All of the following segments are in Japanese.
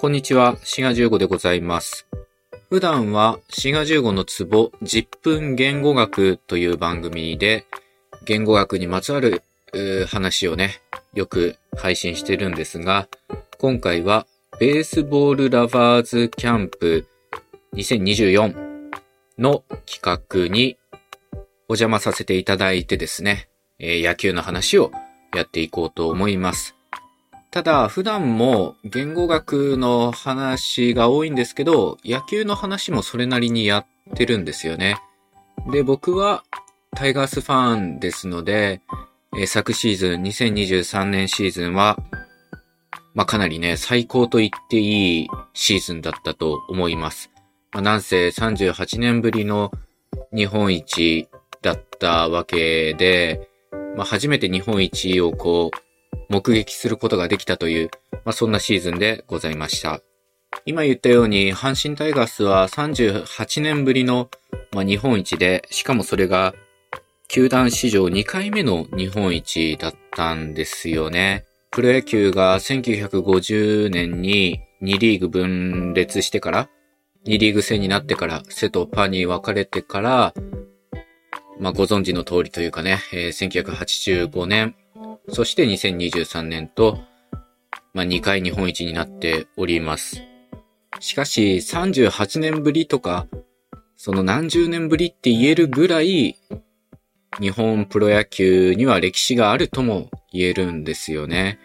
こんにちは、シガ15でございます。普段はシガ15のツボ10分言語学という番組で言語学にまつわる話をね、よく配信してるんですが、今回はベースボールラバーズキャンプ2024の企画にお邪魔させていただいてですね、野球の話をやっていこうと思います。ただ、普段も言語学の話が多いんですけど、野球の話もそれなりにやってるんですよね。で、僕はタイガースファンですので、え昨シーズン、2023年シーズンは、まあ、かなりね、最高と言っていいシーズンだったと思います。まあ、なんせ38年ぶりの日本一だったわけで、まあ、初めて日本一をこう、目撃することができたという、まあ、そんなシーズンでございました。今言ったように、阪神タイガースは38年ぶりの、まあ、日本一で、しかもそれが、球団史上2回目の日本一だったんですよね。プロ野球が1950年に2リーグ分裂してから、2リーグ制になってから、セとパに分かれてから、まあ、ご存知の通りというかね、えー1985年、そして2023年と、まあ、2回日本一になっております。しかし、38年ぶりとか、その何十年ぶりって言えるぐらい、日本プロ野球には歴史があるとも言えるんですよね。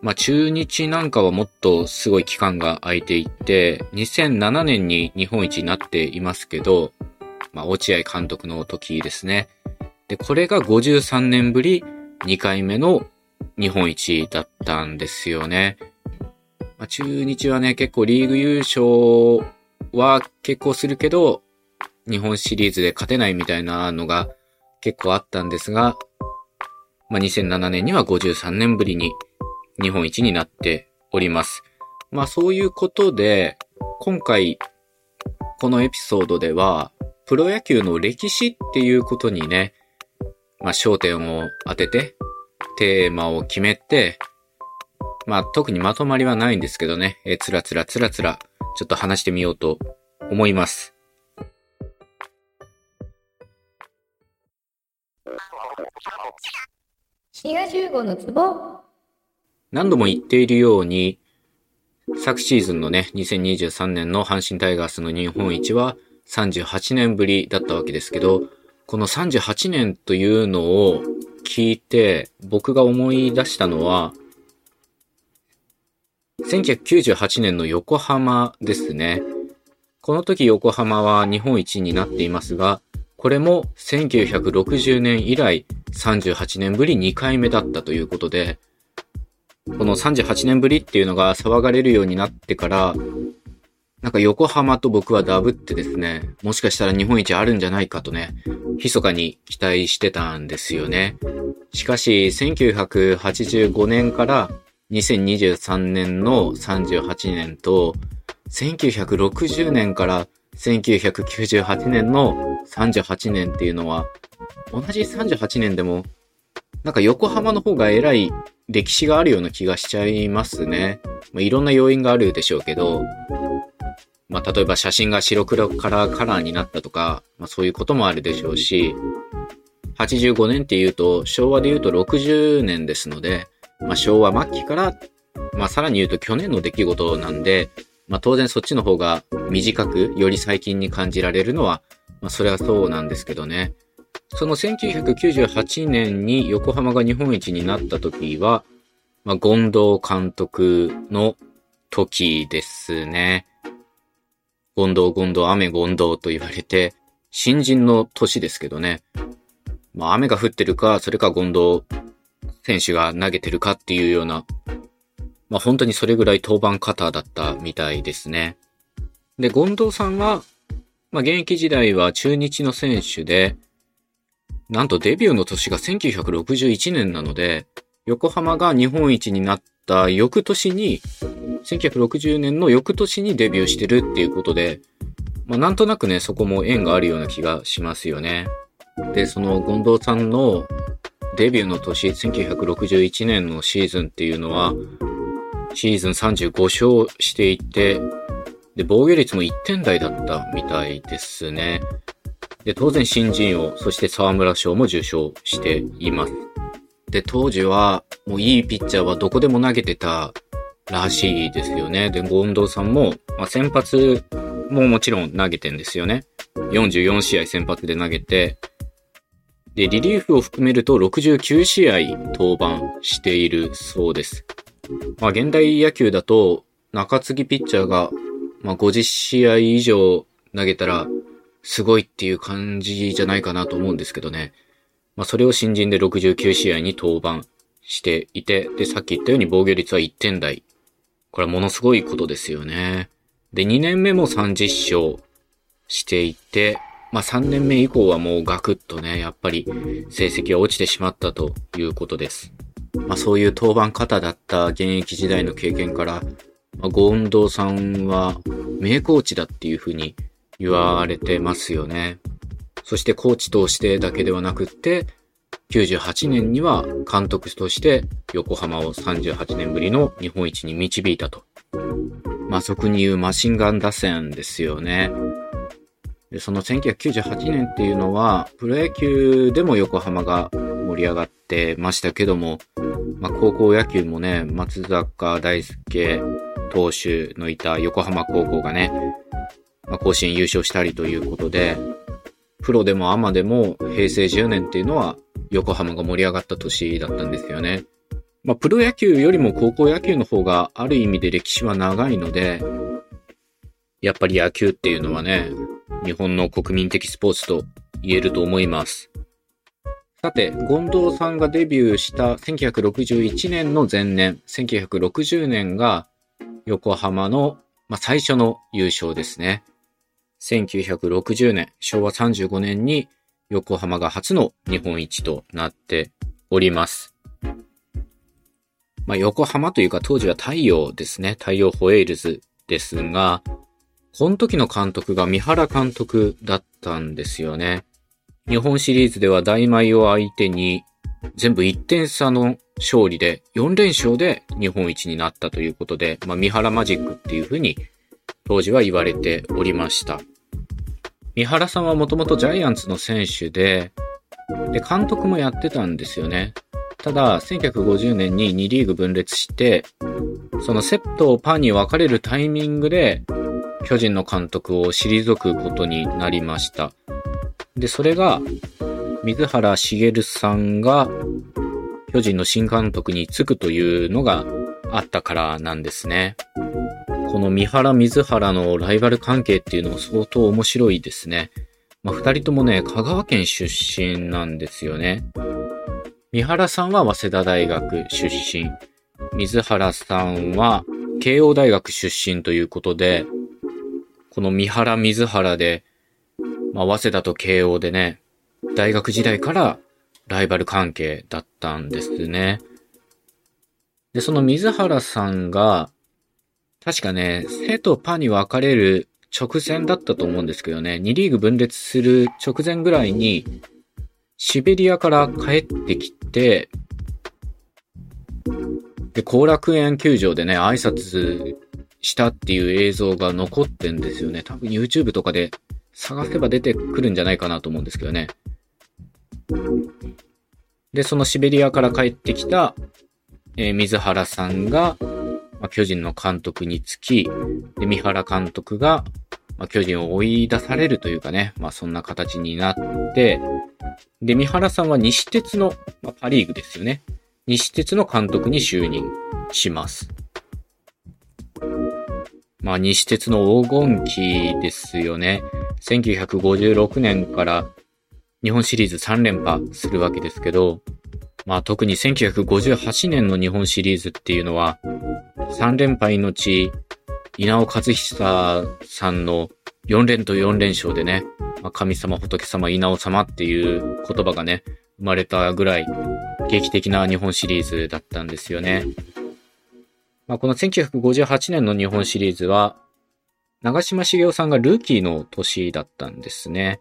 まあ、中日なんかはもっとすごい期間が空いていて、2007年に日本一になっていますけど、まあ、落合監督の時ですね。で、これが53年ぶり2回目の日本一だったんですよね。まあ、中日はね、結構リーグ優勝は結構するけど、日本シリーズで勝てないみたいなのが結構あったんですが、まあ、2007年には53年ぶりに日本一になっております。まあそういうことで、今回このエピソードでは、プロ野球の歴史っていうことにね、まあ焦点を当てて、テーマを決めて、まあ特にまとまりはないんですけどね、えーつらつらつらつら、ちょっと話してみようと思います。滋賀15のツボ何度も言っているように、昨シーズンのね、2023年の阪神タイガースの日本一は38年ぶりだったわけですけど、この38年というのを聞いて、僕が思い出したのは、1998年の横浜ですね。この時横浜は日本一になっていますが、これも1960年以来38年ぶり2回目だったということで、この38年ぶりっていうのが騒がれるようになってから、なんか横浜と僕はダブってですね、もしかしたら日本一あるんじゃないかとね、密かに期待してたんですよね。しかし、1985年から2023年の38年と、1960年から1998年の38年っていうのは、同じ38年でも、なんか横浜の方が偉い歴史があるような気がしちゃいますね。まあ、いろんな要因があるでしょうけど、まあ、例えば写真が白黒からカラーになったとか、まあ、そういうこともあるでしょうし、85年っていうと、昭和で言うと60年ですので、まあ、昭和末期から、まあ、さらに言うと去年の出来事なんで、まあ、当然そっちの方が短く、より最近に感じられるのは、まあ、それはそうなんですけどね。その1998年に横浜が日本一になった時は、まあ、権藤監督の時ですね。権藤、権藤、雨権藤と言われて、新人の年ですけどね。まあ、雨が降ってるか、それか権藤選手が投げてるかっていうような、まあ、本当にそれぐらい登板方だったみたいですね。で、権藤さんは、まあ、現役時代は中日の選手で、なんとデビューの年が1961年なので、横浜が日本一になった翌年に、1960年の翌年にデビューしてるっていうことで、まあなんとなくね、そこも縁があるような気がしますよね。で、その権藤さんのデビューの年、1961年のシーズンっていうのは、シーズン35勝していて、で、防御率も1点台だったみたいですね。で、当然新人王、そして沢村賞も受賞しています。で、当時は、もういいピッチャーはどこでも投げてたらしいですよね。で、権藤さんも、まあ、先発ももちろん投げてんですよね。44試合先発で投げて、で、リリーフを含めると69試合登板しているそうです。まあ、現代野球だと、中継ぎピッチャーが、まあ、50試合以上投げたら、すごいっていう感じじゃないかなと思うんですけどね。まあ、それを新人で69試合に登板していて、で、さっき言ったように防御率は1点台。これはものすごいことですよね。で、2年目も30勝していて、まあ3年目以降はもうガクッとね、やっぱり成績は落ちてしまったということです。まあそういう登板方だった現役時代の経験から、まあ、権藤さんは名コーチだっていうふうに言われてますよね。そしてコーチとしてだけではなくって、98年には監督として横浜を38年ぶりの日本一に導いたと。まあ、俗に言うマシンガン打線ですよね。で、その1998年っていうのは、プロ野球でも横浜が盛り上がってましたけども、まあ、高校野球もね、松坂大輔投手のいた横浜高校がね、まあ、甲子園優勝したりということで、プロでもアマでも平成10年っていうのは横浜が盛り上がった年だったんですよね。まあ、プロ野球よりも高校野球の方がある意味で歴史は長いので、やっぱり野球っていうのはね、日本の国民的スポーツと言えると思います。さて、権藤さんがデビューした1961年の前年、1960年が横浜の、まあ、最初の優勝ですね。1960年、昭和35年に横浜が初の日本一となっております。まあ、横浜というか当時は太陽ですね。太陽ホエールズですが、この時の監督が三原監督だったんですよね。日本シリーズでは大米を相手に全部1点差の勝利で4連勝で日本一になったということで、まあ、三原マジックっていうふうに当時は言われておりました。三原さんはもともとジャイアンツの選手で、で、監督もやってたんですよね。ただ、1950年に2リーグ分裂して、そのセットを、パンに分かれるタイミングで、巨人の監督を退くことになりました。で、それが、水原茂さんが、巨人の新監督に就くというのがあったからなんですね。この三原水原のライバル関係っていうのも相当面白いですね。まあ、二人ともね、香川県出身なんですよね。三原さんは早稲田大学出身。水原さんは慶応大学出身ということで、この三原水原で、まあ、早稲田と慶応でね、大学時代からライバル関係だったんですね。で、その水原さんが、確かね、生とパに分かれる直前だったと思うんですけどね、2リーグ分裂する直前ぐらいに、シベリアから帰ってきて、で、後楽園球場でね、挨拶したっていう映像が残ってんですよね。多分 YouTube とかで探せば出てくるんじゃないかなと思うんですけどね。で、そのシベリアから帰ってきた、えー、水原さんが、まあ、巨人の監督につき、で、三原監督が、まあ、巨人を追い出されるというかね、まあ、そんな形になって、で、三原さんは西鉄の、まあ、パリーグですよね。西鉄の監督に就任します。まあ、西鉄の黄金期ですよね。1956年から日本シリーズ3連覇するわけですけど、まあ特に1958年の日本シリーズっていうのは、3連敗のち、稲尾和久さんの4連と4連勝でね、まあ、神様仏様稲尾様っていう言葉がね、生まれたぐらい劇的な日本シリーズだったんですよね。まあ、この1958年の日本シリーズは、長嶋茂雄さんがルーキーの年だったんですね。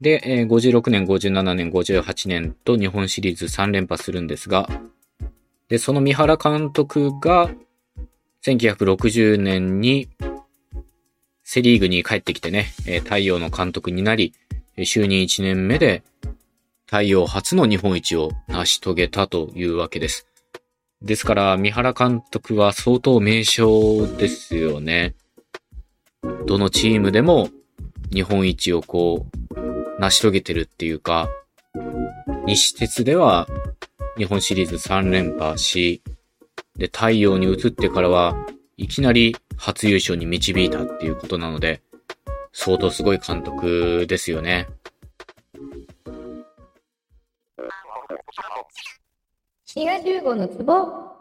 で、56年、57年、58年と日本シリーズ3連覇するんですが、で、その三原監督が、1960年に、セリーグに帰ってきてね、太陽の監督になり、就任1年目で、太陽初の日本一を成し遂げたというわけです。ですから、三原監督は相当名将ですよね。どのチームでも日本一をこう、成し遂げてるっていうか、西鉄では日本シリーズ3連覇し、で、太陽に移ってからはいきなり初優勝に導いたっていうことなので、相当すごい監督ですよね。滋賀15のツボ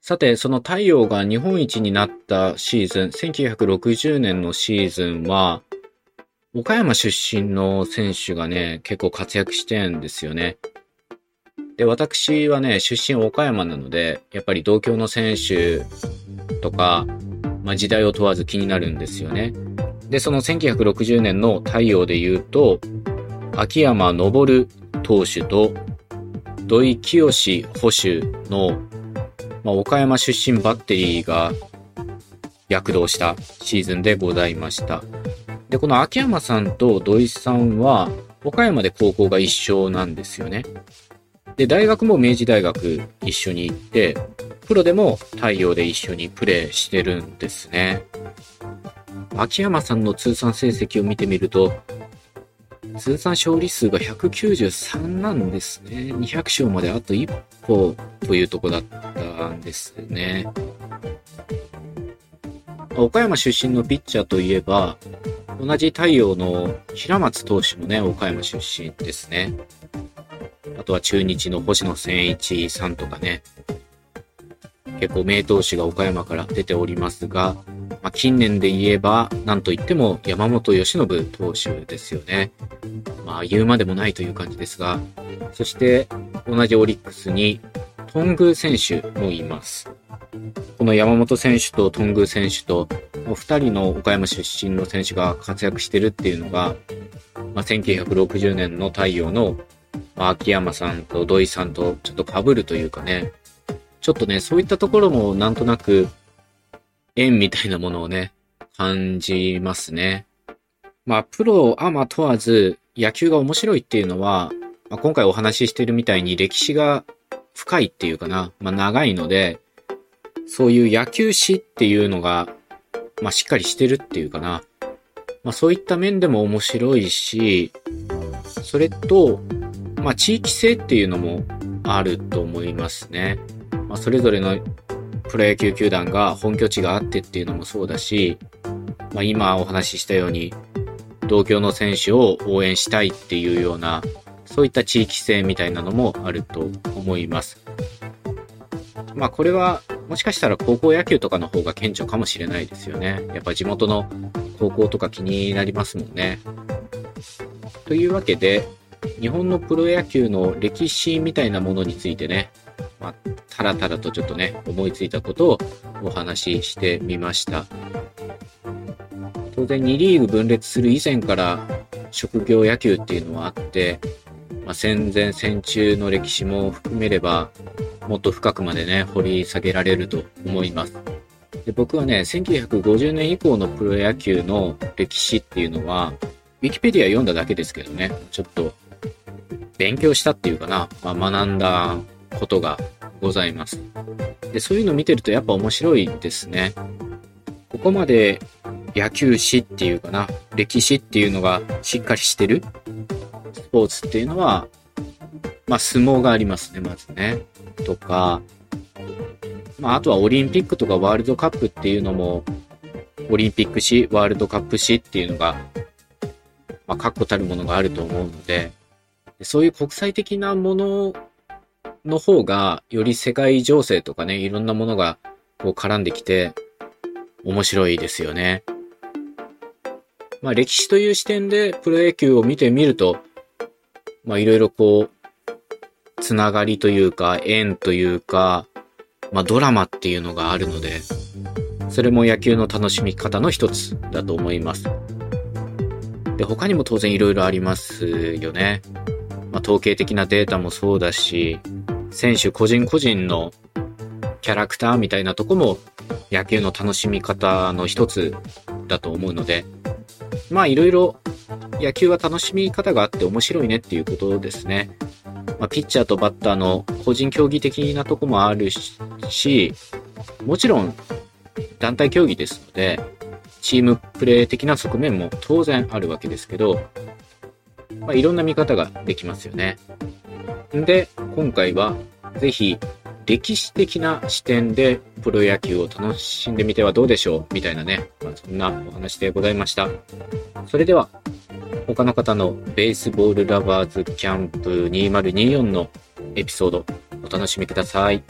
さて、その太陽が日本一になったシーズン、1960年のシーズンは、岡山出身の選手がね、結構活躍してんですよね。で、私はね、出身岡山なので、やっぱり同郷の選手とか、まあ、時代を問わず気になるんですよね。で、その1960年の太陽で言うと、秋山昇投手と土井清捕手の、まあ、岡山出身バッテリーが躍動したシーズンでございました。で、この秋山さんと土井さんは、岡山で高校が一緒なんですよね。で、大学も明治大学一緒に行って、プロでも太陽で一緒にプレーしてるんですね。秋山さんの通算成績を見てみると、通算勝利数が193なんですね。200勝まであと一歩というとこだったんですね。岡山出身のピッチャーといえば、同じ太陽の平松投手もね、岡山出身ですね。あとは中日の星野千一さんとかね、結構名投手が岡山から出ておりますが、まあ、近年で言えば、なんといっても山本由伸投手ですよね。まあ言うまでもないという感じですが、そして同じオリックスに頓宮選手もいます。この山本選手と頓宮選手と、お二人の岡山出身の選手が活躍してるっていうのが、まあ、1960年の太陽の、秋山さんと土井さんとちょっと被るというかね、ちょっとね、そういったところもなんとなく縁みたいなものをね、感じますね。まあ、プロ、アマ問わず野球が面白いっていうのは、まあ、今回お話ししてるみたいに歴史が深いっていうかな、まあ、長いので、そういう野球史っていうのが、まあ、しっかりしてるっていうかな。まあ、そういった面でも面白いし、それと、まあ、地域性っていうのもあると思いますね。まあ、それぞれのプロ野球球団が本拠地があってっていうのもそうだし、まあ、今お話ししたように、同郷の選手を応援したいっていうような、そういった地域性みたいなのもあると思います。まあこれはもしかしたら高校野球とかの方が顕著かもしれないですよね。やっぱ地元の高校とか気になりますもんね。というわけで、日本のプロ野球の歴史みたいなものについてね、まあ、たらたらとちょっとね、思いついたことをお話ししてみました。当然2リーグ分裂する以前から職業野球っていうのはあって、まあ、戦前戦中の歴史も含めれば、もっと深くまでね、掘り下げられると思います。で僕はね、1950年以降のプロ野球の歴史っていうのは、ウィキペディア読んだだけですけどね、ちょっと勉強したっていうかな、まあ、学んだことがございます。で、そういうの見てるとやっぱ面白いですね。ここまで野球史っていうかな、歴史っていうのがしっかりしてるスポーツっていうのは、まあ相撲がありますね、まずね。とか、まああとはオリンピックとかワールドカップっていうのも、オリンピック史、ワールドカップ史っていうのが、まあ確固たるものがあると思うので、そういう国際的なものの方が、より世界情勢とかね、いろんなものがこう絡んできて、面白いですよね。まあ歴史という視点でプロ野球を見てみると、まあいろいろこう、つながりというか、縁というか、まあドラマっていうのがあるので、それも野球の楽しみ方の一つだと思います。で、他にも当然いろいろありますよね。統計的なデータもそうだし、選手個人個人のキャラクターみたいなとこも野球の楽しみ方の一つだと思うので、まあいろいろ野球は楽しみ方があって面白いねっていうことですね。まあ、ピッチャーとバッターの個人競技的なとこもあるし、もちろん団体競技ですので、チームプレー的な側面も当然あるわけですけど、まあ、いろんな見方ができますよね。で、今回はぜひ歴史的な視点でプロ野球を楽しんでみてはどうでしょう？みたいなね、まあ、そんなお話でございました。それでは、他の方のベースボールラバーズキャンプ2024のエピソードお楽しみください。